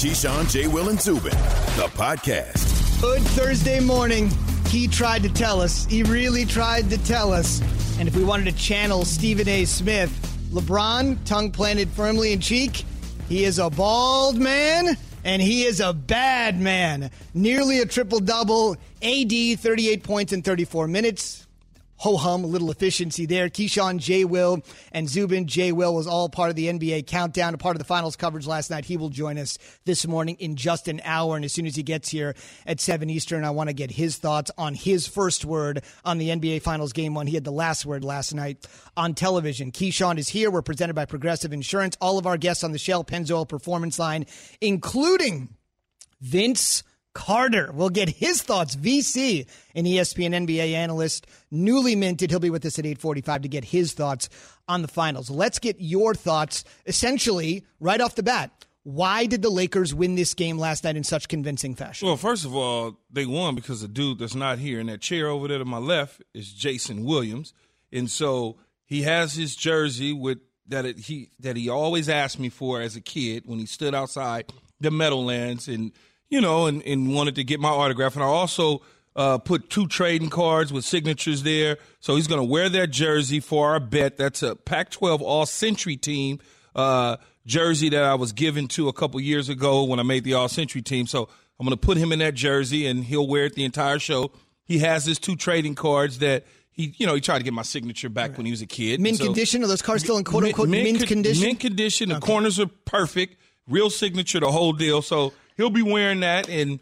Keyshawn, J. Will, and Zubin, the podcast. Good Thursday morning. He tried to tell us. He really tried to tell us. And if we wanted to channel Stephen A. Smith, LeBron, tongue planted firmly in cheek, he is a bald man and he is a bad man. Nearly a triple double. AD, 38 points in 34 minutes ho hum, a little efficiency there. Keyshawn, J. Will, and Zubin. J. Will was all part of the NBA countdown, a part of the finals coverage last night. He will join us this morning in just an hour. And as soon as he gets here at 7 Eastern, I want to get his thoughts on his first word on the NBA Finals game one. He had the last word last night on television. Keyshawn is here. We're presented by Progressive Insurance. All of our guests on the Shell Pennzoil Performance Line, including Vince Carter. We'll get his thoughts. VC, an ESPN NBA analyst, newly minted. He'll be with us at 845 to get his thoughts on the finals. Let's get your thoughts essentially right off the bat. Why did the Lakers win this game last night in such convincing fashion? Well, first of all, they won because the dude that's not here in that chair over there to my left is Jason Williams. And so he has his jersey with that it, he that he always asked me for as a kid when he stood outside the Meadowlands and – you know, and, and wanted to get my autograph. And I also uh, put two trading cards with signatures there. So he's going to wear that jersey for our bet. That's a Pac 12 All Century team uh, jersey that I was given to a couple years ago when I made the All Century team. So I'm going to put him in that jersey and he'll wear it the entire show. He has his two trading cards that he, you know, he tried to get my signature back right. when he was a kid. Mint so, condition? Are those cards still in quote unquote mint, mint, mint condition? Mint condition. Okay. The corners are perfect. Real signature, the whole deal. So he'll be wearing that, and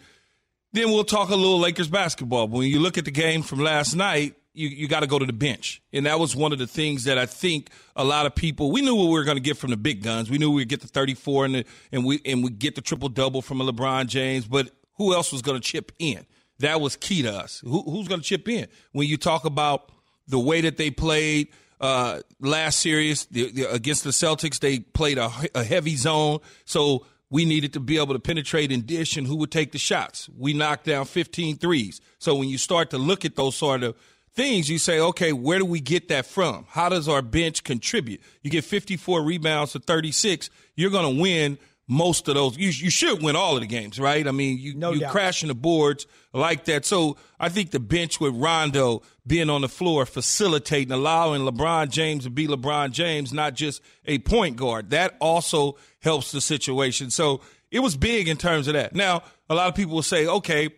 then we'll talk a little Lakers basketball. But when you look at the game from last night, you, you got to go to the bench. And that was one of the things that I think a lot of people we knew what we were going to get from the big guns. We knew we'd get the 34 and the, and we and we get the triple double from a LeBron James, but who else was going to chip in? That was key to us. Who, who's going to chip in? When you talk about the way that they played uh, last series the, the, against the Celtics, they played a, a heavy zone. So we needed to be able to penetrate and dish and who would take the shots. We knocked down 15 threes. So when you start to look at those sort of things, you say, okay, where do we get that from? How does our bench contribute? You get 54 rebounds to 36, you're going to win most of those. You, you should win all of the games, right? I mean, you, no you crashing the boards like that. So I think the bench with Rondo being on the floor, facilitating, allowing LeBron James to be LeBron James, not just a point guard, that also helps the situation. So it was big in terms of that. Now, a lot of people will say, okay,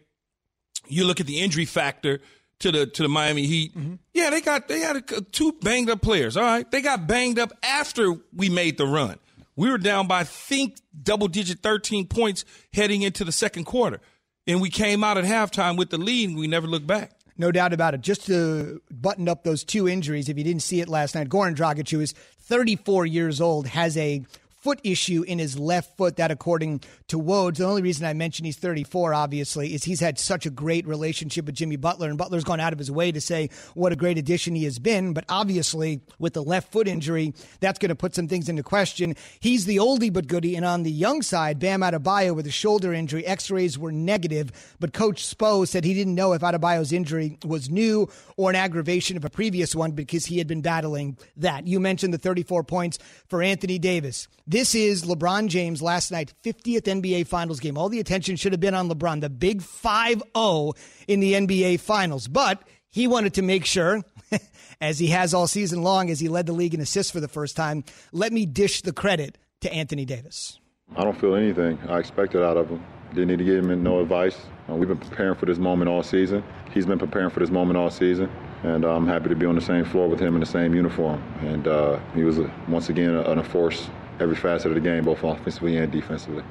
you look at the injury factor to the to the Miami Heat. Mm-hmm. Yeah, they got they had a, two banged up players. All right, they got banged up after we made the run. We were down by I think double digit 13 points heading into the second quarter, and we came out at halftime with the lead, and we never looked back. No doubt about it. Just to button up those two injuries, if you didn't see it last night, Goran Dragic, who is 34 years old, has a foot issue in his left foot. That, according to Woj, the only reason I mention he's 34, obviously, is he's had such a great relationship with Jimmy Butler, and Butler's gone out of his way to say what a great addition he has been. But obviously, with the left foot injury, that's going to put some things into question. He's the oldie but goodie, and on the young side, Bam Adebayo with a shoulder injury, X-rays were negative, but Coach Spo said he didn't know if Adebayo's injury was new or an aggravation of a previous one because he had been battling that. You mentioned the 34 points for Anthony Davis. This is LeBron James last night, 50th NBA Finals game. All the attention should have been on LeBron, the big 5 0 in the NBA Finals. But he wanted to make sure, as he has all season long, as he led the league in assists for the first time, let me dish the credit to Anthony Davis. I don't feel anything I expected out of him. Didn't need to give him no advice. Uh, we've been preparing for this moment all season. He's been preparing for this moment all season. And uh, I'm happy to be on the same floor with him in the same uniform. And uh, he was, a, once again, a, a force every facet of the game, both offensively and defensively.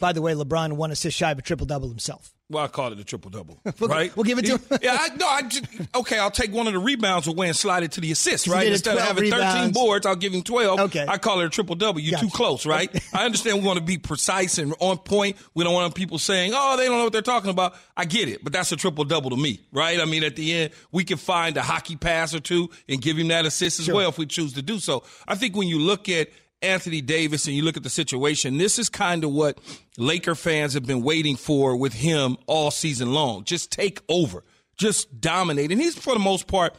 By the way, LeBron one assist shy of a triple double himself. Well, I call it a triple double, right? we'll give it to him. yeah, I, no, I just, okay. I'll take one of the rebounds away and slide it to the assist, right? Instead of having rebounds. 13 boards, I'll give him 12. Okay. I call it a triple double. You're gotcha. too close, right? I understand we want to be precise and on point. We don't want people saying, "Oh, they don't know what they're talking about." I get it, but that's a triple double to me, right? I mean, at the end, we can find a hockey pass or two and give him that assist as sure. well if we choose to do so. I think when you look at Anthony Davis and you look at the situation, this is kind of what Laker fans have been waiting for with him all season long. Just take over, just dominate. And he's, for the most part,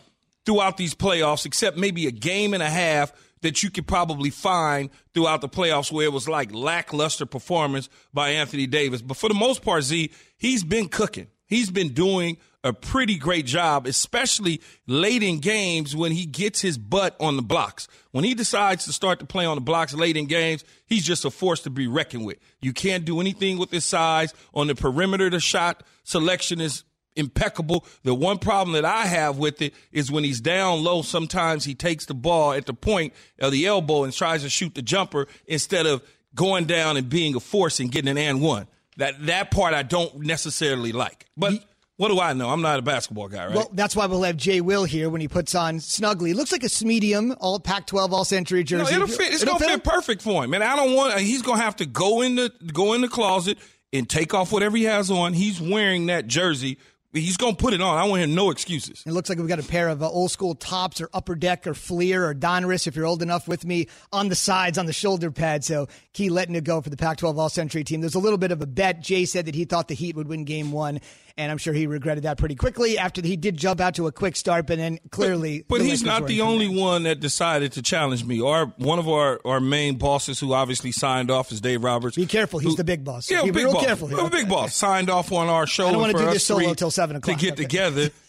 throughout these playoffs, except maybe a game and a half that you could probably find throughout the playoffs where it was like lackluster performance by Anthony Davis. But for the most part, Z, he's been cooking. He's been doing a pretty great job, especially late in games when he gets his butt on the blocks. When he decides to start to play on the blocks late in games, he's just a force to be reckoned with. You can't do anything with his size. On the perimeter, the shot selection is impeccable. The one problem that I have with it is when he's down low, sometimes he takes the ball at the point of the elbow and tries to shoot the jumper instead of going down and being a force and getting an and one. That that part I don't necessarily like. But what do I know? I'm not a basketball guy, right? Well, that's why we'll have Jay Will here when he puts on snugly. Looks like a medium, all Pac-12, all Century jersey. No, it'll fit. It's it'll gonna fit, fit perfect for him. And I don't want. He's gonna have to go in the go in the closet and take off whatever he has on. He's wearing that jersey He's going to put it on. I want him no excuses. It looks like we've got a pair of uh, old school Topps or upper deck or Fleer or Donruss, if you're old enough with me, on the sides, on the shoulder pad. So Key letting it go for the Pac 12 All Century team. There's a little bit of a bet. Jay said that he thought the Heat would win game one and I'm sure he regretted that pretty quickly after he did jump out to a quick start, but then clearly. But, but he's not the only one that decided to challenge me. Our one of our, our main bosses, who obviously signed off, is Dave Roberts. Be careful, he's who, the big boss. Yeah, Be big real boss. careful here. A big boss signed off on our show. I don't want to do this solo till seven o'clock to get okay. together.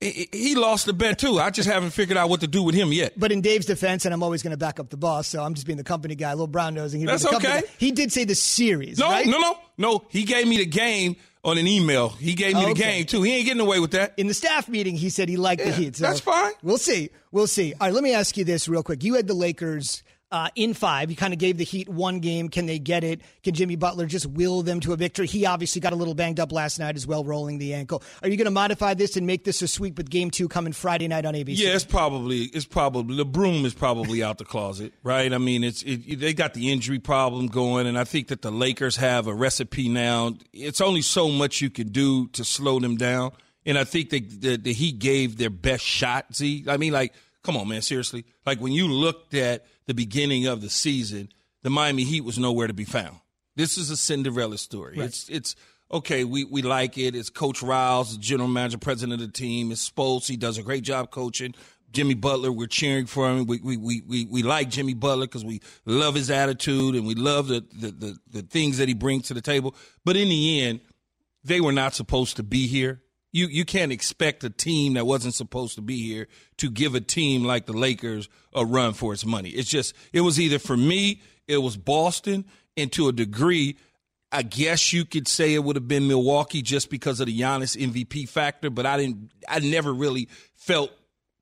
he lost the bet too. I just haven't figured out what to do with him yet. But in Dave's defense, and I'm always going to back up the boss, so I'm just being the company guy. Little brown nosing. He That's okay. He did say the series. No, right? no, no, no. He gave me the game on an email. He gave me the game too. He ain't getting away with that. In the staff meeting, he said he liked yeah, the Heat. So that's fine. We'll see. We'll see. All right, let me ask you this real quick. You had the Lakers uh, in five. You kind of gave the Heat one game. Can they get it? Can Jimmy Butler just will them to a victory? He obviously got a little banged up last night as well, rolling the ankle. Are you going to modify this and make this a sweep with game two coming Friday night on ABC? Yeah, it's probably it's probably the broom is probably out the closet, right? I mean, it's it, they got the injury problem going, and I think that the Lakers have a recipe now. It's only so much you can do to slow them down, and I think that the, the Heat gave their best shot. See, I mean, like, come on, man, seriously. Like when you looked at the beginning of the season, the Miami Heat was nowhere to be found. This is a Cinderella story. Right. It's it's okay. We we like it. It's Coach Riles, the general manager, president of the team. It's Spoels. He does a great job coaching. Jimmy Butler, we're cheering for him. We we we we, we like Jimmy Butler because we love his attitude and we love the, the the the things that he brings to the table. But in the end, they were not supposed to be here you you can't expect a team that wasn't supposed to be here to give a team like the Lakers a run for its money. It's just it was either for me, it was Boston, and to a degree, I guess you could say it would have been Milwaukee just because of the Giannis MVP factor. But I didn't. I never really felt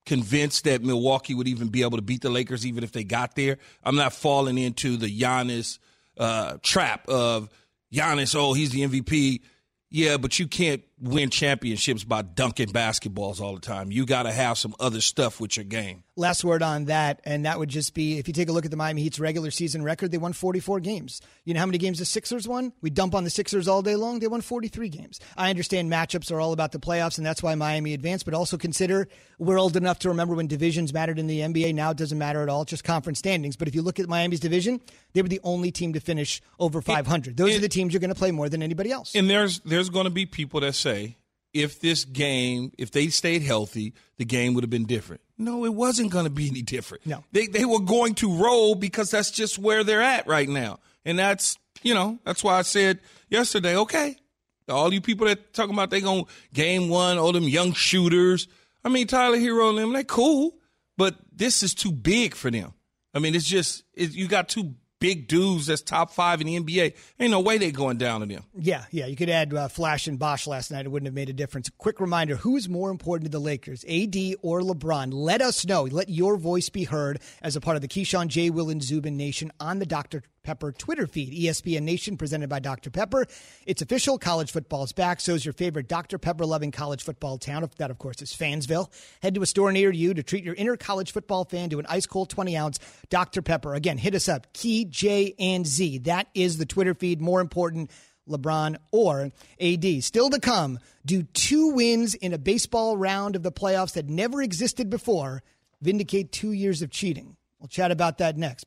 convinced that Milwaukee would even be able to beat the Lakers, even if they got there. I'm not falling into the Giannis uh, trap of Giannis. Oh, he's the MVP. Yeah, but you can't win championships by dunking basketballs all the time. You got to have some other stuff with your game. Last word on that, and that would just be if you take a look at the Miami Heat's regular season record, they won 44 games. You know how many games the Sixers won? We dump on the Sixers all day long. They won 43 games. I understand matchups are all about the playoffs, and that's why Miami advanced, but also consider we're old enough to remember when divisions mattered in the NBA. Now it doesn't matter at all, just conference standings. But if you look at Miami's division, they were the only team to finish over 500. Those are the teams you're going to play more than anybody else. And there's there's going to be people that say, if this game, if they stayed healthy, the game would have been different. No, it wasn't going to be any different. No. They, they were going to roll because that's just where they're at right now. And that's, you know, that's why I said yesterday, okay, all you people that talking about they going to game one, all them young shooters. I mean, Tyler Herro and them, they cool, but this is too big for them. I mean, it's just, it, you got two big dudes that's top five in the NBA. Ain't no way they going down to them. Yeah, yeah. You could add uh, Flash and Bosh last night. It wouldn't have made a difference. Quick reminder who is more important to the Lakers, AD or LeBron? Let us know. Let your voice be heard as a part of the Keyshawn J. Will and Zubin Nation on the Dr. Pepper Twitter feed, ESPN Nation, presented by Dr. Pepper. It's official. College football is back. So is your favorite Dr. Pepper loving college football town. That, of course, is Fansville. Head to a store near you to treat your inner college football fan to an ice cold 20 ounce Dr. Pepper. Again, hit us up, Key, J, and Z. That is the Twitter feed. More important, LeBron or AD. Still to come, do two wins in a baseball round of the playoffs that never existed before vindicate two years of cheating? We'll chat about that next.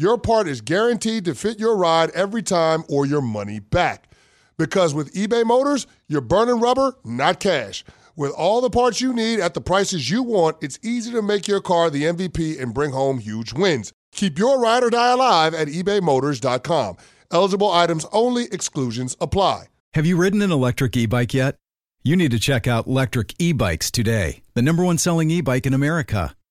your part is guaranteed to fit your ride every time or your money back. Because with eBay Motors, you're burning rubber, not cash. With all the parts you need at the prices you want, it's easy to make your car the MVP and bring home huge wins. Keep your ride or die alive at ebaymotors.com. Eligible items only, exclusions apply. Have you ridden an electric e bike yet? You need to check out Lectric E Bikes today, the number one selling e bike in America.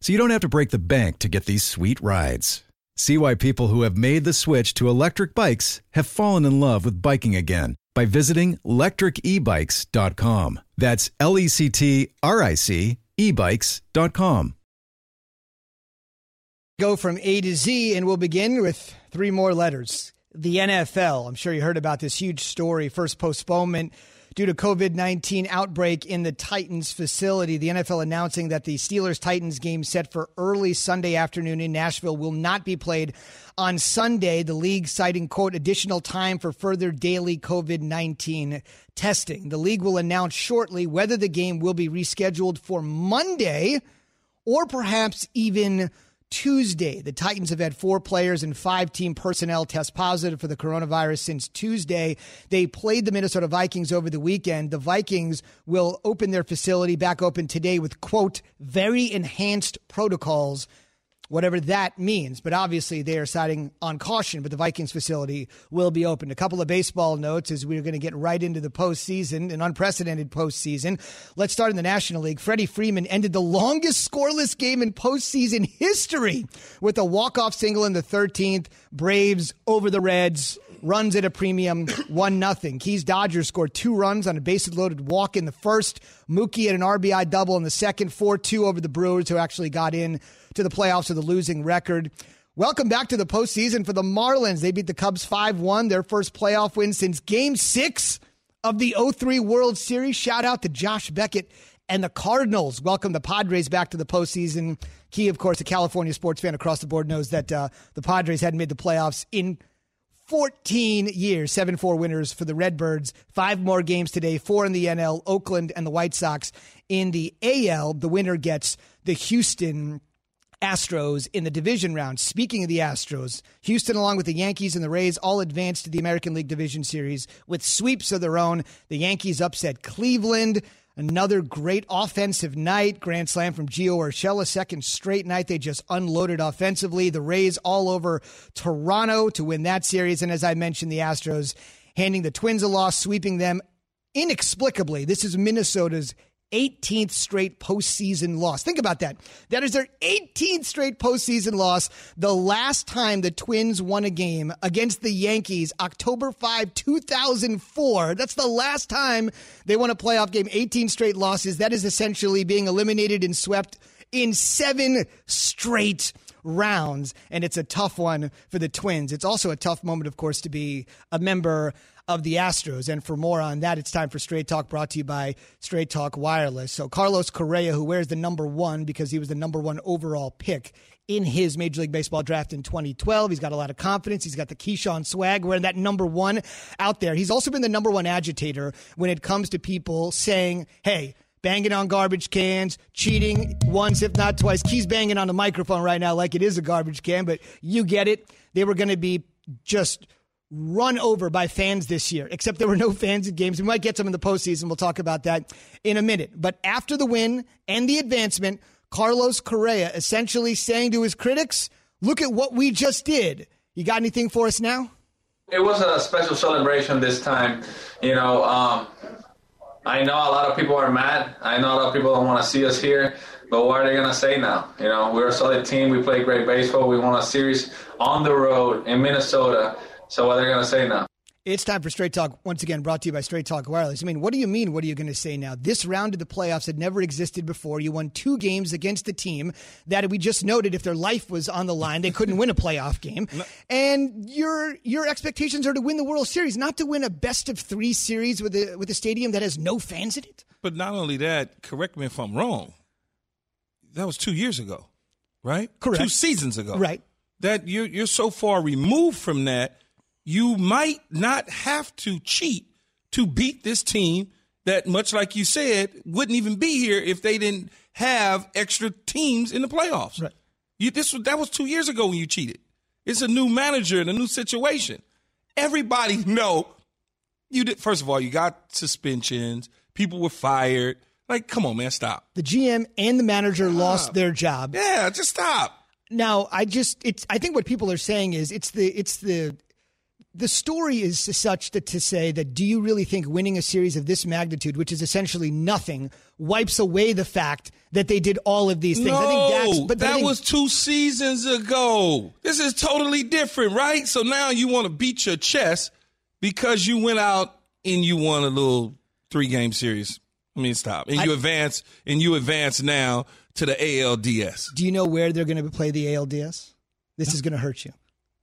so you don't have to break the bank to get these sweet rides. See why people who have made the switch to electric bikes have fallen in love with biking again by visiting lectricebikes.com. That's L E C T R I C ebikes.com. Go from A to Z, and we'll begin with three more letters. The NFL. I'm sure you heard about this huge story. First postponement due to COVID 19 outbreak in the Titans facility. The NFL announcing that the Steelers Titans game set for early Sunday afternoon in Nashville will not be played on Sunday. The league citing, quote, additional time for further daily COVID 19 testing. The league will announce shortly whether the game will be rescheduled for Monday or perhaps even Tuesday. The Titans have had four players and five team personnel test positive for the coronavirus since Tuesday. They played the Minnesota Vikings over the weekend. The Vikings will open their facility back open today with, quote, very enhanced protocols whatever that means. But obviously, they are siding on caution, but the Vikings facility will be open. A couple of baseball notes as we're going to get right into the postseason, an unprecedented postseason. Let's start in the National League. Freddie Freeman ended the longest scoreless game in postseason history with a walk-off single in the 13th. Braves over the Reds runs at a premium, one nothing. Keys Dodgers scored two runs on a bases loaded walk in the first. Mookie had an RBI double in the second, four two over the Brewers, who actually got in to the playoffs with a losing record. Welcome back to the postseason for the Marlins. They beat the Cubs 5 1, their first playoff win since game six of the 03 World Series. Shout out to Josh Beckett and the Cardinals. Welcome the Padres back to the postseason. Key, of course, a California sports fan across the board knows that uh, the Padres hadn't made the playoffs in 14 years. 7 4 winners for the Redbirds. Five more games today, four in the NL, Oakland and the White Sox in the AL. The winner gets the Houston Astros in the division round. Speaking of the Astros, Houston, along with the Yankees and the Rays, all advanced to the American League Division Series with sweeps of their own. The Yankees upset Cleveland. Another great offensive night. Grand slam from Gio Urshela. Second straight night. They just unloaded offensively. The Rays all over Toronto to win that series. And as I mentioned, the Astros handing the Twins a loss, sweeping them inexplicably. This is Minnesota's 18th straight postseason loss. Think about that. That is their 18th straight postseason loss. The last time the Twins won a game against the Yankees, October 5, 2004. That's the last time they won a playoff game. 18 straight losses. That is essentially being eliminated and swept in seven straight rounds, and it's a tough one for the Twins. It's also a tough moment, of course, to be a member of the Astros. And for more on that, it's time for Straight Talk brought to you by Straight Talk Wireless. So Carlos Correa, who wears the number one because he was the number one overall pick in his Major League Baseball draft in 2012. He's got a lot of confidence. He's got the Keyshawn swag, wearing that number one out there. He's also been the number one agitator when it comes to people saying, hey, banging on garbage cans, cheating once, if not twice. Key's banging on the microphone right now like it is a garbage can, but you get it. They were going to be just run over by fans this year, except there were no fans at games. We might get some in the postseason. We'll talk about that in a minute. But after the win and the advancement, Carlos Correa essentially saying to his critics, look at what we just did. You got anything for us now? It was a special celebration this time. You know, um, I know a lot of people are mad. I know a lot of people don't want to see us here. But what are they gonna say now? You know, we're a solid team. We play great baseball. We won a series on the road in Minnesota. So what are they gonna say now? It's time for Straight Talk, once again brought to you by Straight Talk Wireless. I mean, what do you mean? What are you going to say now? This round of the playoffs had never existed before. You won two games against the team that we just noted if their life was on the line, they couldn't win a playoff game. And your your expectations are to win the World Series, not to win a best of three series with a with a stadium that has no fans in it. But not only that, correct me if I'm wrong. That was two years ago, right? Correct. Two seasons ago, Right. That you're you're so far removed from that you might not have to cheat to beat this team that, much like you said, wouldn't even be here if they didn't have extra teams in the playoffs. Right. You, this was, that was two years ago when you cheated. It's a new manager and a new situation. Everybody know you did. First of all, you got suspensions. People were fired. Like, come on, man, stop. The GM and the manager lost their job. Yeah, just stop. Now, I just it's I think what people are saying is it's the it's the the story is such that to say that do you really think winning a series of this magnitude, which is essentially nothing, wipes away the fact that they did all of these things? No, I think that's but that think- was two seasons ago. This is totally different, right? So now you want to beat your chest because you went out and you won a little three game series. I mean, stop. And you I- advance and you advance now to the ALDS. Do you know where they're going to play the ALDS? This is going to hurt you.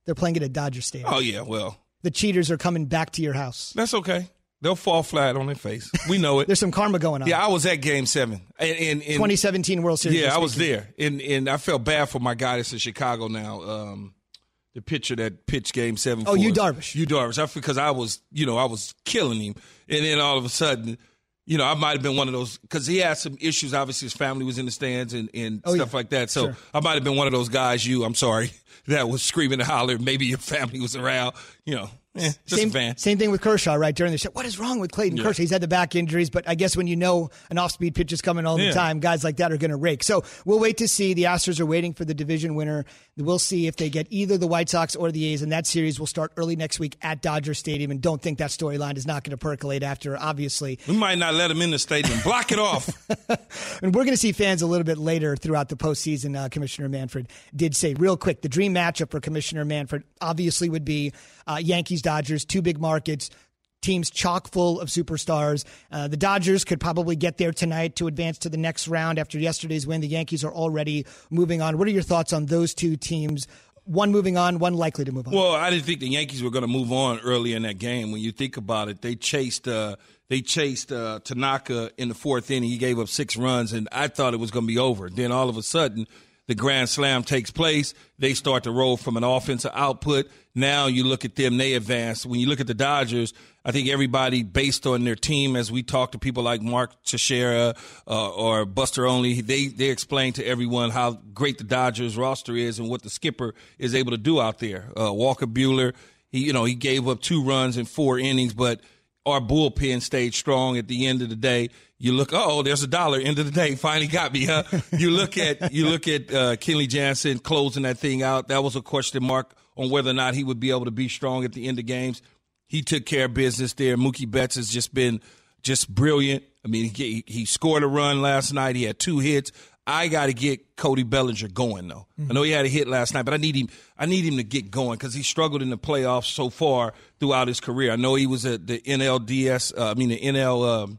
They're playing it at Dodger Stadium. Oh yeah, well, The cheaters are coming back to your house. that's okay. They'll fall flat on their face. We know it. There's some karma going on. yeah, I was at Game Seven, and, and, and 2017 World Series. Yeah, I was there, and and I felt bad for my guy that's in Chicago now. Um, the pitcher that pitched Game Seven. Oh, us. Darvish. You Darvish. I because I was, you know, I was killing him, and then all of a sudden, you know, I might have been one of those because he had some issues. Obviously, his family was in the stands and and Oh, stuff yeah. like that. So Sure. I might have been one of those guys. You, I'm sorry, that was screaming and hollering. Maybe your family was around. You know, just same, same thing with Kershaw, right? During the show, what is wrong with Clayton Kershaw? He's had the back injuries, but I guess when you know an off-speed pitch is coming all the Yeah. time, guys like that are going to rake. So we'll wait to see. The Astros are waiting for the division winner. We'll see if they get either the White Sox or the A's, and that series will start early next week at Dodger Stadium. And don't think that storyline is not going to percolate after, obviously. We might not let them in the stadium. Block it off. And we're going to see fans a little bit later throughout the postseason. Uh, Commissioner Manfred did say, real quick, the dream matchup for Commissioner Manfred obviously would be uh, Yankees Dodgers, two big markets. Teams chock full of superstars. Uh, the Dodgers could probably get there tonight to advance to the next round after yesterday's win. The Yankees are already moving on. What are your thoughts on those two teams? One moving on, one likely to move on. Well, I didn't think the Yankees were going to move on early in that game. When you think about it, they chased uh, they chased uh, Tanaka in the fourth inning. He gave up six runs, and I thought it was going to be over. Then all of a sudden, the grand slam takes place. They start to roll from an offensive output. Now you look at them; they advance. When you look at the Dodgers, I think everybody, based on their team, as we talk to people like Mark Teixeira uh, or Buster Olney, they they explain to everyone how great the Dodgers roster is and what the skipper is able to do out there. Uh, Walker Buehler, he you know he gave up two runs in four innings, but our bullpen stayed strong at the end of the day. You look, oh, there's a dollar. End of the day, finally got me. Huh? You look at you look at uh, Kenley Jansen closing that thing out. That was a question mark on whether or not he would be able to be strong at the end of games. He took care of business there. Mookie Betts has just been just brilliant. I mean, he, he scored a run last night. He had two hits. I got to get Cody Bellinger going though. I know he had a hit last night, but I need him. I need him to get going because he struggled in the playoffs so far throughout his career. I know he was at the NLDS. Uh, I mean the NL um,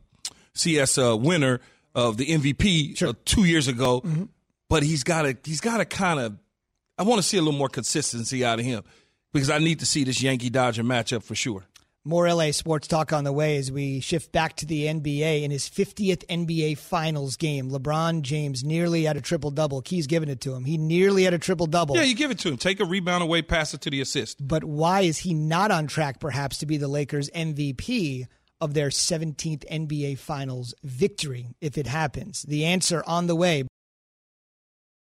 CS uh, winner of the MVP uh, two years ago, but he's got to he's got to kind of. I want to see a little more consistency out of him because I need to see this Yankee Dodger matchup for sure. More LA sports talk on the way as we shift back to the NBA in his 50th NBA Finals game. LeBron James nearly had a triple double. Key's giving it to him. He nearly had a triple double. Yeah, you give it to him. Take a rebound away, pass it to the assist. But why is he not on track, perhaps, to be the Lakers' MVP of their 17th NBA Finals victory if it happens? The answer on the way.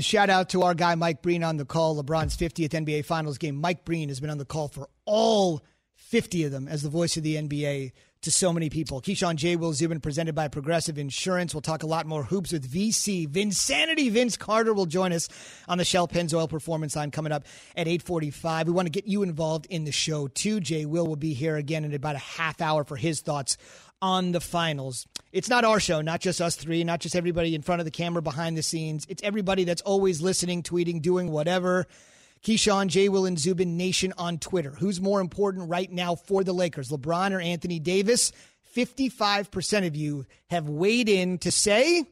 Shout out to our guy Mike Breen on the call. LeBron's 50th NBA Finals game. Mike Breen has been on the call for all 50 of them as the voice of the NBA to so many people. Keyshawn J. Will Zubin presented by Progressive Insurance. We'll talk a lot more hoops with VC. Vinsanity Vince Carter will join us on the Shell Pennzoil Performance Line coming up at 845. We want to get you involved in the show too. Jay Will will be here again in about a half hour for his thoughts on the finals. It's not our show, not just us three, not just everybody in front of the camera behind the scenes. It's everybody that's always listening, tweeting, doing whatever. Keyshawn, J. Will, and Zubin Nation on Twitter. Who's more important right now for the Lakers, LeBron or Anthony Davis? 55% of you have weighed in to say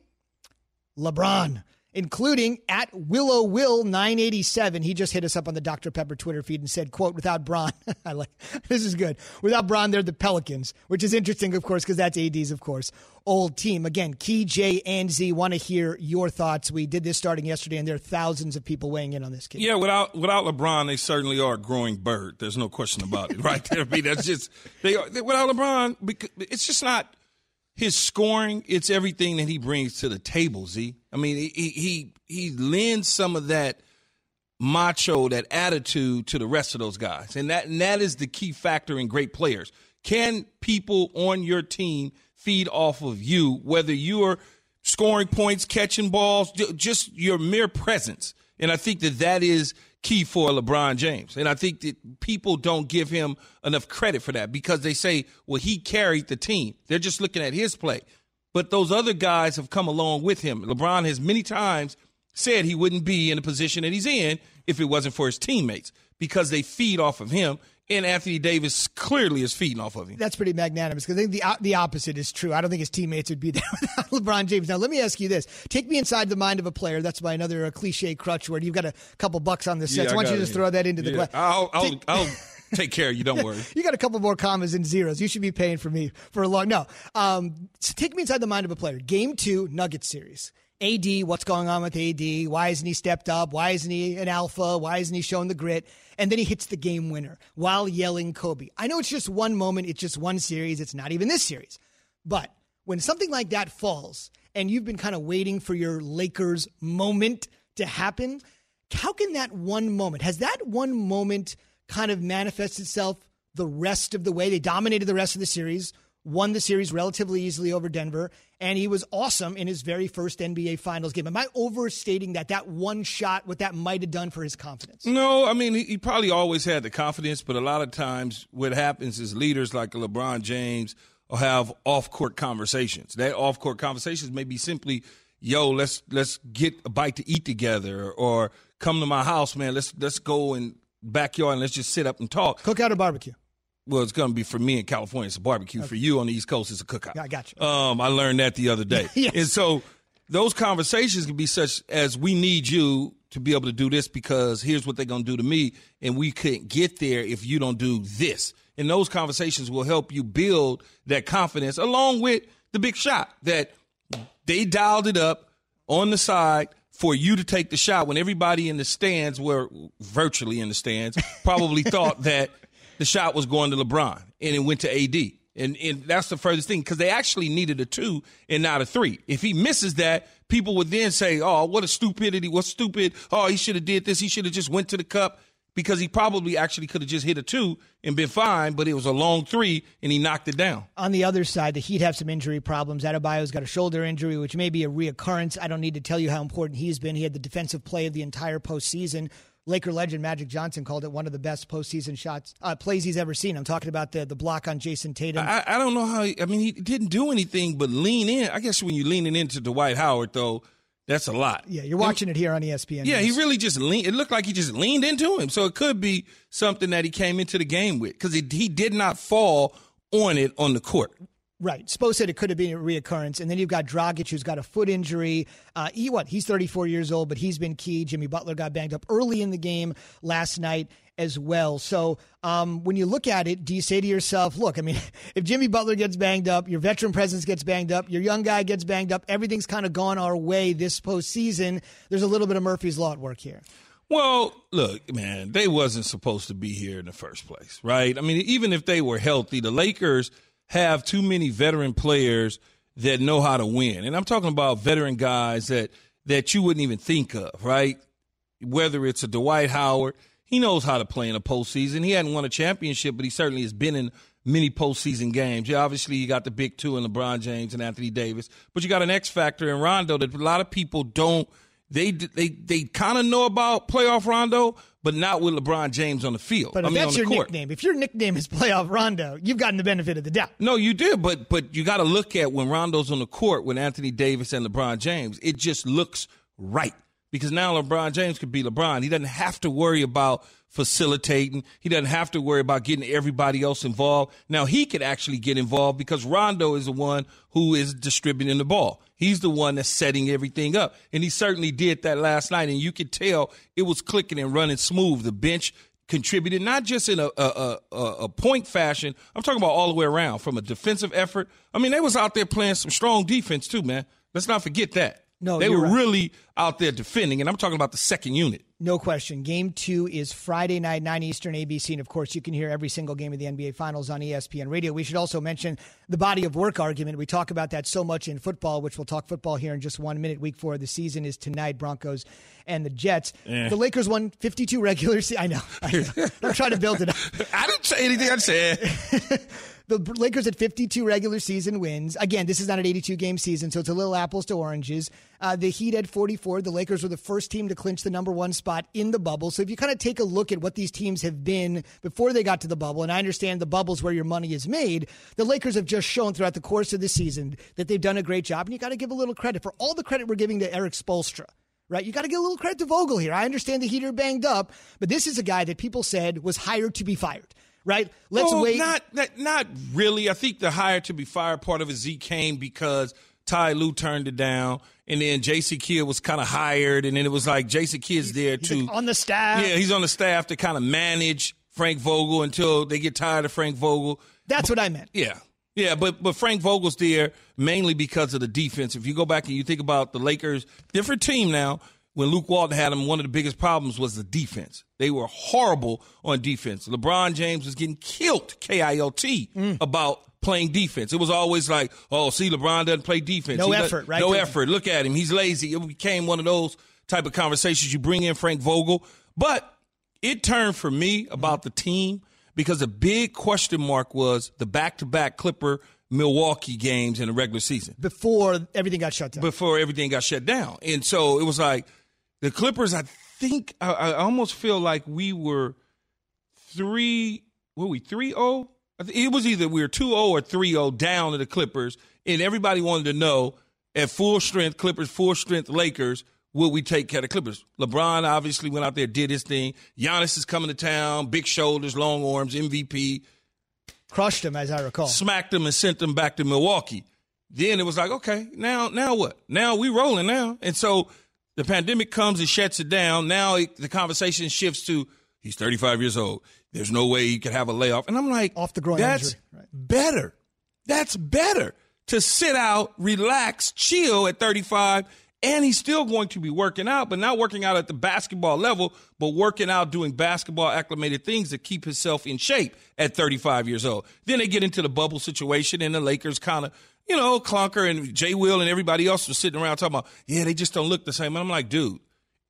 LeBron including at Willow Will 987. He just hit us up on the Dr. Pepper Twitter feed and said, quote, without Bron, I like this is good. Without Bron, they're the Pelicans, which is interesting, of course, because that's AD's, of course, old team. Again, Key, J, and Z want to hear your thoughts. We did this starting yesterday, and there are thousands of people weighing in on this kid. Yeah, without without LeBron, they certainly are a growing bird. There's no question about it, right there. I mean, that's just they are they, without LeBron. It's just not his scoring, it's everything that he brings to the table, Z. I mean, he he he lends some of that macho, that attitude to the rest of those guys. And that and that is the key factor in great players. Can people on your team feed off of you, whether you are scoring points, catching balls, just your mere presence? And I think that that is key for LeBron James. And I think that people don't give him enough credit for that because they say, well, he carried the team. They're just looking at his play. But those other guys have come along with him. LeBron has many times said he wouldn't be in the position that he's in if it wasn't for his teammates because they feed off of him and Anthony Davis clearly is feeding off of him. That's pretty magnanimous because I think the the opposite is true. I don't think his teammates would be there without LeBron James. Now, let me ask you this: Take me inside the mind of a player. That's my another uh, cliche crutch word. You've got a couple bucks on the set. Yeah, so why don't you just throw that into the yeah. I'll, I'll, I'll take care you. Don't worry. you got a couple more commas and zeros. You should be paying for me for a long. No, um, so take me inside the mind of a player. Game two, Nuggets series. AD, what's going on with AD? Why isn't he stepped up? Why isn't he an alpha? Why isn't he showing the grit? And then he hits the game winner while yelling Kobe. I know it's just one moment, it's just one series, it's not even this series. But when something like that falls and you've been kind of waiting for your Lakers moment to happen, how can that one moment, has that one moment kind of manifest itself the rest of the way? They dominated the rest of the series won the series relatively easily over Denver, and he was awesome in his very first NBA Finals game. Am I overstating that? That one shot, what that might have done for his confidence? No, I mean, he probably always had the confidence, but a lot of times what happens is leaders like LeBron James will have off court conversations. That off court conversations may be simply, yo, let's let's get a bite to eat together or come to my house, man. Let's let's go and backyard and let's just sit up and talk. Cook out a barbecue well, it's going to be for me in California. It's a barbecue. Okay. For you on the East Coast, it's a cookout. I got you. Um, I learned that the other day. yes. And so those conversations can be such as we need you to be able to do this because here's what they're going to do to me, and we couldn't get there if you don't do this. And those conversations will help you build that confidence along with the big shot that they dialed it up on the side for you to take the shot when everybody in the stands were virtually in the stands probably thought that the shot was going to LeBron and it went to AD. And, and that's the furthest thing because they actually needed a two and not a three. If he misses that, people would then say, "Oh, what a stupidity! What stupid! Oh, he should have did this. He should have just went to the cup." Because he probably actually could have just hit a two and been fine, but it was a long three and he knocked it down. On the other side, the Heat have some injury problems. Adebayo's got a shoulder injury, which may be a reoccurrence. I don't need to tell you how important he's been. He had the defensive play of the entire postseason. Laker legend Magic Johnson called it one of the best postseason shots uh, plays he's ever seen. I'm talking about the the block on Jayson Tatum. I, I don't know how. He, I mean, he didn't do anything but lean in. I guess when you're leaning into Dwight Howard, though, that's a lot. Yeah, you're watching and, it here on ESPN. Yeah, he really just leaned. It looked like he just leaned into him. So it could be something that he came into the game with because he he did not fall on it on the court. Right. Spo said it could have been a reoccurrence. And then you've got Dragic, who's got a foot injury. Uh, he, what? He's 34 years old, but he's been key. Jimmy Butler got banged up early in the game last night as well. So um, when you look at it, do you say to yourself, look, I mean, if Jimmy Butler gets banged up, your veteran presence gets banged up, your young guy gets banged up, everything's kind of gone our way this postseason. There's a little bit of Murphy's Law at work here. Well, look, man, they wasn't supposed to be here in the first place, right? I mean, even if they were healthy, the Lakers have too many veteran players that know how to win. And I'm talking about veteran guys that that you wouldn't even think of, right? Whether it's a Dwight Howard, he knows how to play in a postseason. He hadn't won a championship, but he certainly has been in many postseason games. Yeah, obviously you got the big two in LeBron James and Anthony Davis, but you got an X factor in Rondo that a lot of people don't – they they they kind of know about playoff Rondo, but not with LeBron James on the field. But I if mean, that's your court. nickname, if your nickname is playoff Rondo, you've gotten the benefit of the doubt. No, you did, but but you got to look at when Rondo's on the court with Anthony Davis and LeBron James. It just looks right because now LeBron James could be LeBron. He doesn't have to worry about facilitating. He doesn't have to worry about getting everybody else involved. Now he could actually get involved because Rondo is the one who is distributing the ball. He's the one that's setting everything up. And he certainly did that last night. And you could tell it was clicking and running smooth. The bench contributed not just in a, a, a, a point fashion. I'm talking about all the way around from a defensive effort. I mean, they was out there playing some strong defense too, man. Let's not forget that. No, they were right. really out there defending, and I'm talking about the second unit. No question. Game two is Friday night, 9 Eastern, ABC. And of course, you can hear every single game of the NBA Finals on ESPN Radio. We should also mention the body of work argument. We talk about that so much in football, which we'll talk football here in just one minute. Week four of the season is tonight, Broncos and the Jets. Eh. The Lakers won 52 regular season. I know. I. I'm trying to build it up. I didn't say anything. I said The Lakers had 52 regular season wins. Again, this is not an 82 game season, so it's a little apples to oranges. Uh, the Heat had 44. The Lakers were the first team to clinch the number one spot in the bubble. So if you kind of take a look at what these teams have been before they got to the bubble, and I understand the bubble's where your money is made, the Lakers have just shown throughout the course of the season that they've done a great job. And you got to give a little credit for all the credit we're giving to Erik Spoelstra. Right, you got to give a little credit to Vogel here. I understand the Heat are banged up, but this is a guy that people said was hired to be fired. Right? Let's well, wait. Not, not, not really. I think the hire to be fired part of it, Z came because Ty Lue turned it down, and then J.C. Kidd was kind of hired, and then it was like J.C. Kidd's there He's to like on the staff. Yeah, he's on the staff to kind of manage Frank Vogel until they get tired of Frank Vogel. That's what I meant. Yeah. Yeah, but but Frank Vogel's there mainly because of the defense. If you go back and you think about the Lakers, different team now. When Luke Walton had them, one of the biggest problems was the defense. They were horrible on defense. LeBron James was getting killed, K I L T, Mm. about playing defense. It was always like, oh, see, LeBron doesn't play defense. No He effort, right? No effort. Look at him. He's lazy. It became one of those type of conversations. You bring in Frank Vogel. But it turned for me about the team because a big question mark was the back to back Clipper Milwaukee games in the regular season Before everything got shut down. before everything got shut down. And so it was like the Clippers, I think, I, I almost feel like we were three, were we, 3 0? It was either we were 2 0 or 3 0 down to the Clippers. And everybody wanted to know at full strength, Clippers, full strength Lakers, will we take care of the Clippers? LeBron obviously went out there, did his thing. Giannis is coming to town, big shoulders, long arms, MVP Crushed him, as I recall. smacked them and sent them back to Milwaukee. Then it was like, okay, now now what? Now we rolling now. And so the pandemic comes and shuts it down. Now it, the conversation shifts to he's 35 years old. There's no way he could have a layoff. And I'm like, Off the groin that's injury, right. better. That's better to sit out, relax, chill at 35. And he's still going to be working out, but not working out at the basketball level, but working out doing basketball acclimated things to keep himself in shape at 35 years old. Then they get into the bubble situation, and the Lakers kind of, you know, Clunker and Jay Will and everybody else was sitting around talking about, yeah, they just don't look the same. And I'm like, dude,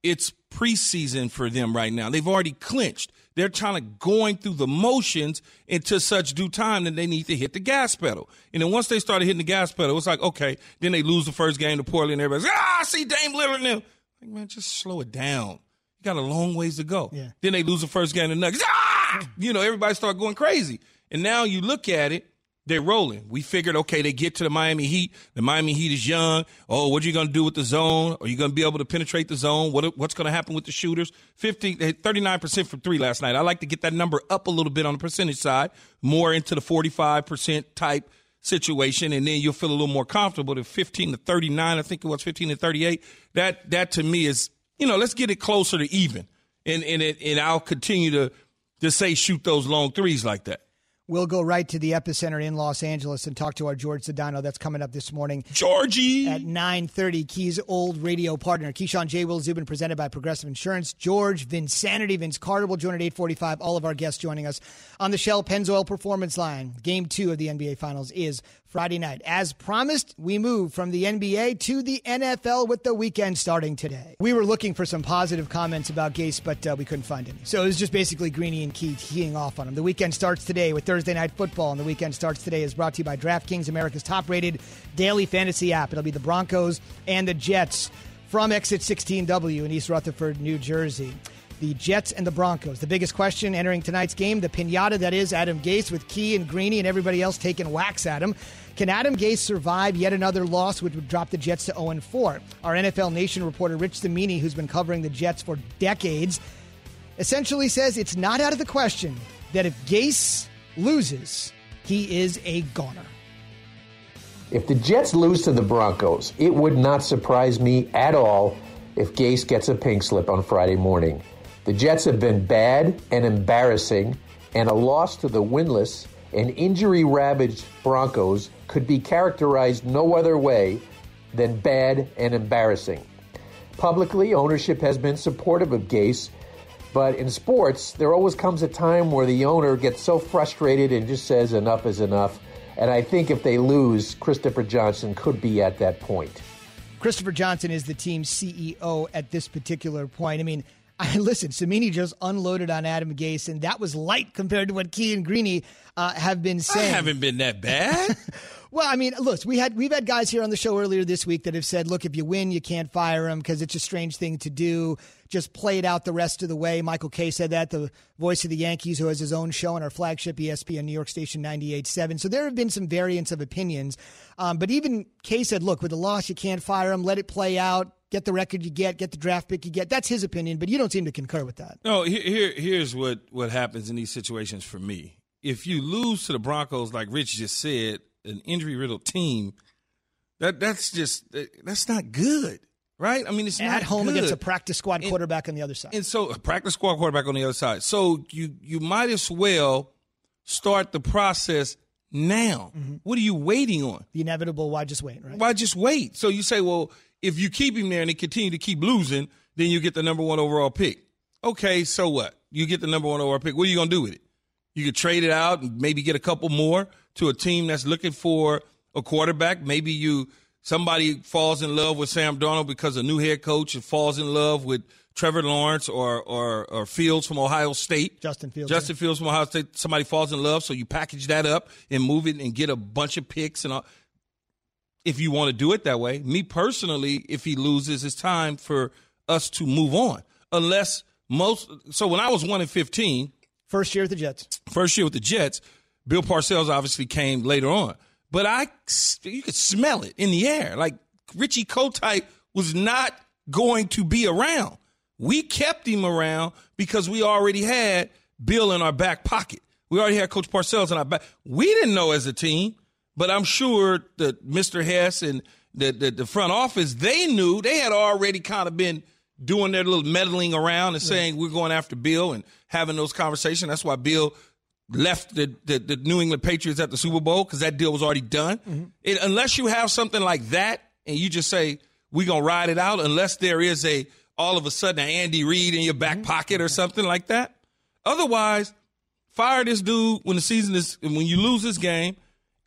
it's preseason for them right now. They've already clinched. They're trying to going through the motions into such due time that they need to hit the gas pedal. And then once they started hitting the gas pedal, it's like, okay, then they lose the first game to Portland and everybody's, ah, I see Dame Lillard now. Like, man, just slow it down. You got a long ways to go. Yeah. Then they lose the first game to Nuggets. Ah! You know, everybody start going crazy. And now you look at it, they're rolling. We figured, okay, they get to the Miami Heat. The Miami Heat is young. Oh, what are you going to do with the zone? Are you going to be able to penetrate the zone? What, what's going to happen with the shooters? 50, 39% from three last night. I like to get that number up a little bit on the percentage side, more into the 45% type situation, and then you'll feel a little more comfortable. To 15 to 39, I think it was 15 to 38. That that to me is, you know, let's get it closer to even, and and it, and I'll continue to to say shoot those long threes like that. We'll go right to the epicenter in Los Angeles and talk to our George Sedano. That's coming up this morning. Georgie at nine thirty. Key's old radio partner, Keyshawn J. Will Zubin, presented by Progressive Insurance. George Vinsanity, Vince Carter will join at eight forty five. All of our guests joining us on the Shell Pennzoil Performance Line. Game two of the NBA Finals is Friday night. As promised, we move from the NBA to the NFL with the weekend starting today. We were looking for some positive comments about Gase, but uh, we couldn't find any. So it was just basically Greeny and Key teeing off on him. The weekend starts today with Thursday Night Football, and the weekend starts today is brought to you by DraftKings, America's top-rated daily fantasy app. It'll be the Broncos and the Jets from Exit 16W in East Rutherford, New Jersey the Jets and the Broncos. The biggest question entering tonight's game, the pinata that is Adam Gase with Key and Greeny and everybody else taking whacks at him. Can Adam Gase survive yet another loss, which would drop the Jets to 0 4? Our NFL Nation reporter Rich Cimini, who's been covering the Jets for decades, essentially says it's not out of the question that if Gase loses, he is a goner. If the Jets lose to the Broncos, it would not surprise me at all if Gase gets a pink slip on Friday morning. The Jets have been bad and embarrassing, and a loss to the winless and injury ravaged Broncos could be characterized no other way than bad and embarrassing. Publicly, ownership has been supportive of Gase, but in sports, there always comes a time where the owner gets so frustrated and just says enough is enough. And I think if they lose, Christopher Johnson could be at that point. Christopher Johnson is the team's CEO at this particular point. I mean, I listen. Cimini just unloaded on Adam Gase, and that was light compared to what Key and Greeny uh, have been saying. I haven't been that bad. well, I mean, look, we had we've had guys here on the show earlier this week that have said, look, if you win, you can't fire him because it's a strange thing to do. Just play it out the rest of the way. Michael Kay said that, the voice of the Yankees, who has his own show on our flagship ESPN New York Station 98.7. So there have been some variants of opinions. Um, but even Kay said, look, with the loss, you can't fire him. Let it play out get the record you get, get the draft pick you get. That's his opinion, but you don't seem to concur with that. No, here, here's what, what happens in these situations for me. If you lose to the Broncos, like Rich just said, an injury riddled team, that that's just that's not good, right? I mean, it's at home good. against a practice squad quarterback and, on the other side, and so a practice squad quarterback on the other side. So you you might as well start the process now. Mm-hmm. What are you waiting on? The inevitable. Why just wait? Right? Why just wait? So you say, well, if you keep him there and he continue to keep losing, then you get the number one overall pick. Okay, so what? You get the number one overall pick. What are you gonna do with it? You could trade it out and maybe get a couple more to a team that's looking for a quarterback. Maybe you somebody falls in love with Sam Darnold because a new head coach and falls in love with Trevor Lawrence or or, or Fields from Ohio State. Justin Fields. Justin Fields from Ohio State. Somebody falls in love, so you package that up and move it and get a bunch of picks and all if you want to do it that way. Me personally, if he loses, it's time for us to move on. Unless most, so when I was one in fifteen, first year with the Jets, first year with the Jets, Bill Parcells obviously came later on, but I, you could smell it in the air. Like Richie Kotite was not going to be around. We kept him around because we already had Bill in our back pocket. We already had Coach Parcells in our back. We didn't know as a team but I'm sure that Mr. Hess and the, the, the front office, they knew they had already kind of been doing their little meddling around and saying we're going after Bill and having those conversations. That's why Bill left the, the, the New England Patriots at the Super Bowl because that deal was already done. Mm-hmm. It, unless you have something like that and you just say we're gonna ride it out, unless there is a all of a sudden an Andy Reid in your back mm-hmm. pocket or something like that. Otherwise, fire this dude when the season is when you lose this game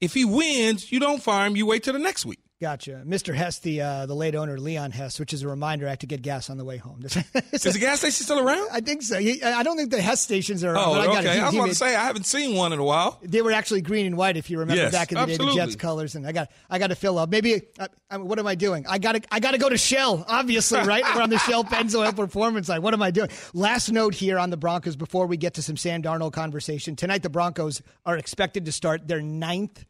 if he wins, you don't fire him. You wait till the next week. Gotcha. Mr. Hess, the uh, the late owner, Leon Hess, which is a reminder I have to get gas on the way home. is the gas station still around? I think so. I don't think the Hess stations are around. Oh, I okay. I was about to say, I haven't seen one in a while. They were actually green and white, if you remember yes, back in the absolutely. day, the Jets colors. And I got I got to fill up. Maybe, I, I, what am I doing? I got to I got to go to Shell, obviously, right? We're on the Shell Pennzoil Performance line. What am I doing? Last note here on the Broncos before we get to some Sam Darnold conversation. Tonight, the Broncos are expected to start their ninth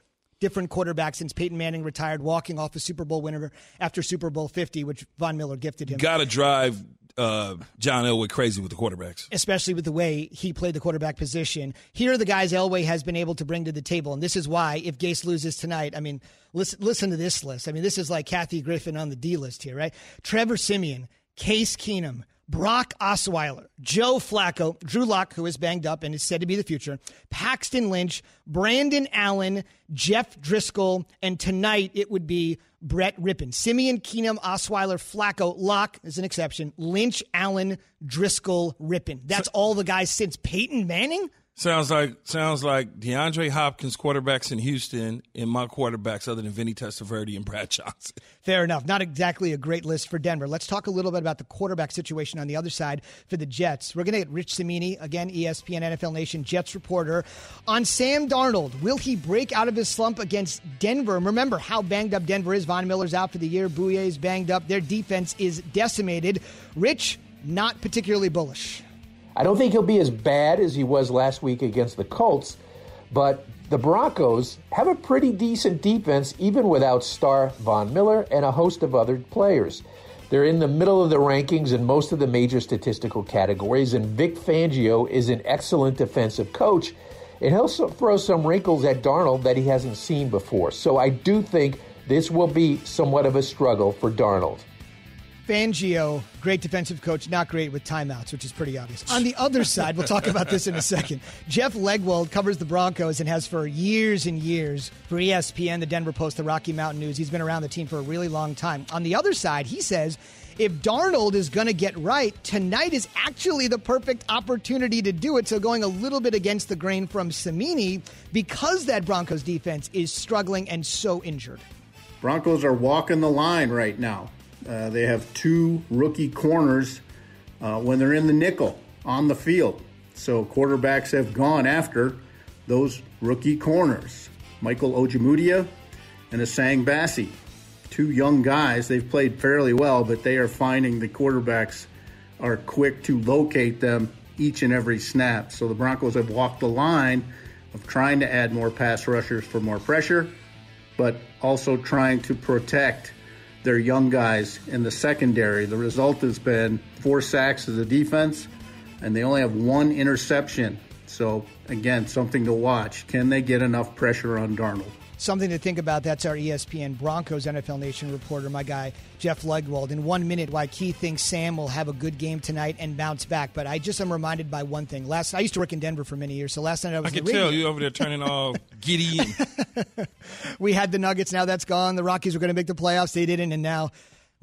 different quarterback since Peyton Manning retired, walking off a Super Bowl winner after Super Bowl 50, which Von Miller gifted him. Got to drive uh, John Elway crazy with the quarterbacks. Especially with the way he played the quarterback position. Here are the guys Elway has been able to bring to the table. And this is why, if Gase loses tonight, I mean, listen, listen to this list. I mean, this is like Kathy Griffin on the D list here, right? Trevor Siemian, Case Keenum, Brock Osweiler, Joe Flacco, Drew Lock, who is banged up and is said to be the future, Paxton Lynch, Brandon Allen, Jeff Driskel, and tonight it would be Brett Rypien. Siemian Keenum, Osweiler, Flacco, Lock is an exception, Lynch, Allen, Driscoll, Rypien. That's all the guys since Peyton Manning? Sounds like sounds like DeAndre Hopkins quarterbacks in Houston and my quarterbacks other than Vinny Testaverde and Brad Johnson. Fair enough. Not exactly a great list for Denver. Let's talk a little bit about the quarterback situation on the other side for the Jets. We're going to get Rich Cimini, again, ESPN NFL Nation Jets reporter, on Sam Darnold. Will he break out of his slump against Denver? Remember how banged up Denver is. Von Miller's out for the year. Bouye's banged up. Their defense is decimated. Rich, not particularly bullish. I don't think he'll be as bad as he was last week against the Colts, but the Broncos have a pretty decent defense even without star Von Miller and a host of other players. They're in the middle of the rankings in most of the major statistical categories, and Vic Fangio is an excellent defensive coach, and he'll throw some wrinkles at Darnold that he hasn't seen before. So I do think this will be somewhat of a struggle for Darnold. Fangio, great defensive coach, not great with timeouts, which is pretty obvious. On the other side, we'll talk about this in a second. Jeff Legwold covers the Broncos and has for years and years for ESPN, the Denver Post, the Rocky Mountain News. He's been around the team for a really long time. On the other side, he says if Darnold is going to get right, tonight is actually the perfect opportunity to do it. So going a little bit against the grain from Cimini because that Broncos defense is struggling and so injured. Broncos are walking the line right now. Uh, they have two rookie corners uh, when they're in the nickel on the field. So quarterbacks have gone after those rookie corners. Michael Ojemudia and Essang Bassey. Two young guys. They've played fairly well, but they are finding the quarterbacks are quick to locate them each and every snap. So the Broncos have walked the line of trying to add more pass rushers for more pressure, but also trying to protect their young guys in the secondary. The result has been four sacks as a defense, and they only have one interception. So, again, something to watch. Can they get enough pressure on Darnold? Something to think about. That's our ESPN Broncos NFL Nation reporter, my guy, Jeff Legwold. In one minute, why Keith thinks Sam will have a good game tonight and bounce back. But I just am reminded by one thing. Last I used to work in Denver for many years, so last night I was. I can tell you over there turning all giddy. We had the Nuggets. Now that's gone. The Rockies were going to make the playoffs. They didn't, and now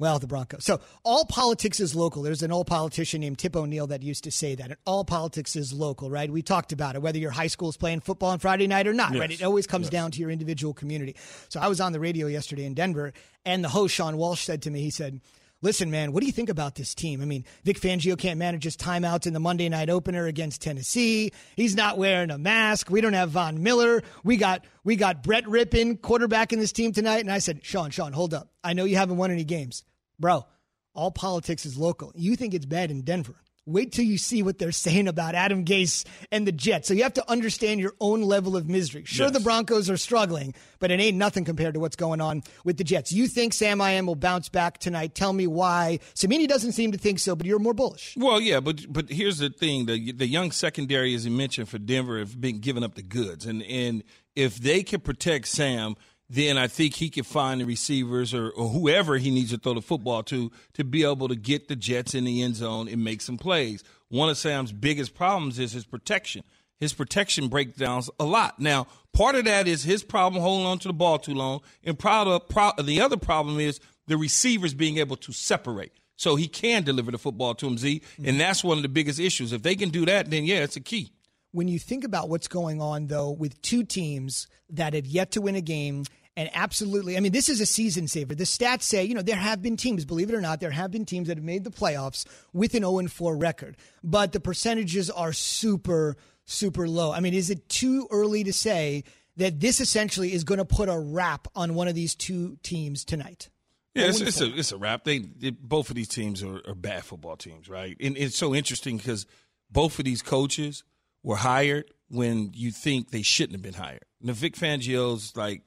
well, the Broncos. So all politics is local. There's an old politician named Tip O'Neill that used to say that. And all politics is local, right? We talked about it, whether your high school is playing football on Friday night or not, yes. right? It always comes yes. down to your individual community. So I was on the radio yesterday in Denver, and the host, Sean Walsh, said to me, he said, Listen, man, what do you think about this team? I mean, Vic Fangio can't manage his timeouts in the Monday night opener against Tennessee. He's not wearing a mask. We don't have Von Miller. We got we got Brett Rypien, quarterback in this team tonight. And I said, Sean, Sean, hold up. I know you haven't won any games bro, all politics is local. You think it's bad in Denver. Wait till you see what they're saying about Adam Gase and the Jets. So you have to understand your own level of misery. Sure, yes. the Broncos are struggling, but it ain't nothing compared to what's going on with the Jets. You think Sam I am will bounce back tonight? Tell me why. Cimini doesn't seem to think so, but you're more bullish. Well, yeah, but but here's the thing: the the young secondary, as you mentioned for Denver, have been giving up the goods, and and if they can protect Sam then I think he can find the receivers or, or, whoever he needs to throw the football to to be able to get the Jets in the end zone and make some plays. One of Sam's biggest problems is his protection. His protection breakdowns a lot. Now, part of that is his problem holding on to the ball too long, and proud of, pro- the other problem is the receivers being able to separate. So he can deliver the football to him, Z, mm-hmm. and that's one of the biggest issues. If they can do that, then yeah, it's a key when you think about what's going on though with two teams that have yet to win a game and absolutely, I mean, this is a season saver. The stats say, you know, there have been teams, believe it or not, there have been teams that have made the playoffs with an 0 4 record, but the percentages are super, super low. I mean, is it too early to say that this essentially is going to put a wrap on one of these two teams tonight? Yeah, it's, it's, a oh it's a wrap. They, they both of these teams are, are, bad football teams, right? And it's so interesting because both of these coaches were hired when you think they shouldn't have been hired. Now, Vic Fangio's like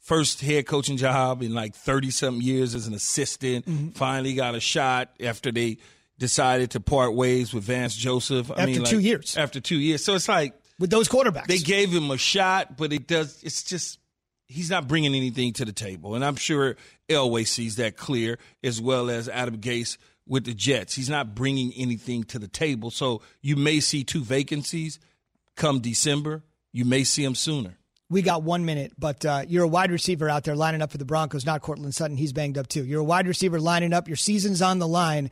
first head coaching job in like 30 something years as an assistant. Mm-hmm. Finally got a shot after they decided to part ways with Vance Joseph. I After mean, two like, years. After two years, so it's like with those quarterbacks. they gave him a shot, but it does. It's just he's not bringing anything to the table, and I'm sure Elway sees that clear as well as Adam Gase with the Jets. He's not bringing anything to the table, so you may see two vacancies come December. You may see him sooner. We got one minute, but uh, you're a wide receiver out there lining up for the Broncos, not Courtland Sutton. He's banged up too. You're a wide receiver lining up. Your season's on the line.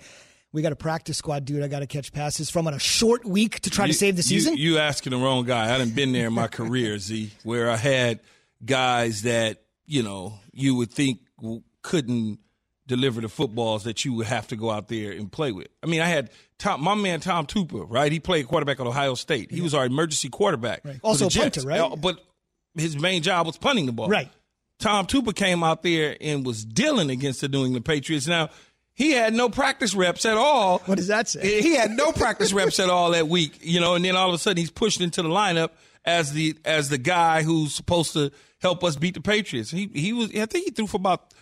We got a practice squad dude. I got to catch passes from on a short week to try You- to save the season. You, asking the wrong guy. I haven't been there in my career, Z, where I had guys that you know you would think couldn't deliver the footballs that you would have to go out there and play with. I mean, I had Tom, my man Tom Tupa, right? He played quarterback at Ohio State. He was our emergency quarterback. for Also punter, right? But his main job was punting the ball. Right. Tom Tupa came out there and was dealing against the New England Patriots. Now, he had no practice reps at all. what does that say? He had no practice reps at all that week, you know, and then all of a sudden he's pushed into the lineup as the as the guy who's supposed to help us beat the Patriots. He he was I think he threw for about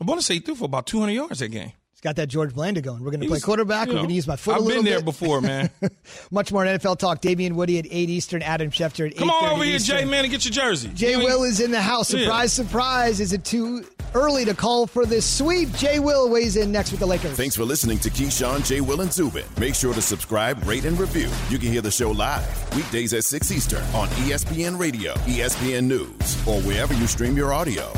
I want to say he threw for about 200 yards that game. He's got that George Blanda going. We're going to play quarterback. you We're going to use my foot I've a little been there bit. before, man. Much more NFL talk. Damien Woody at 8 Eastern, Adam Schefter at 8 Come on over here, Jay, man, and get your jersey. Jay You ain't- Will is in the house. Yeah. Surprise, surprise. Is it too early to call for this sweep? Jay Will weighs in next with the Lakers. Thanks for listening to Keyshawn, J. Will, and Zubin. Make sure to subscribe, rate, and review. You can hear the show live weekdays at 6 Eastern on ESPN Radio, ESPN News, or wherever you stream your audio.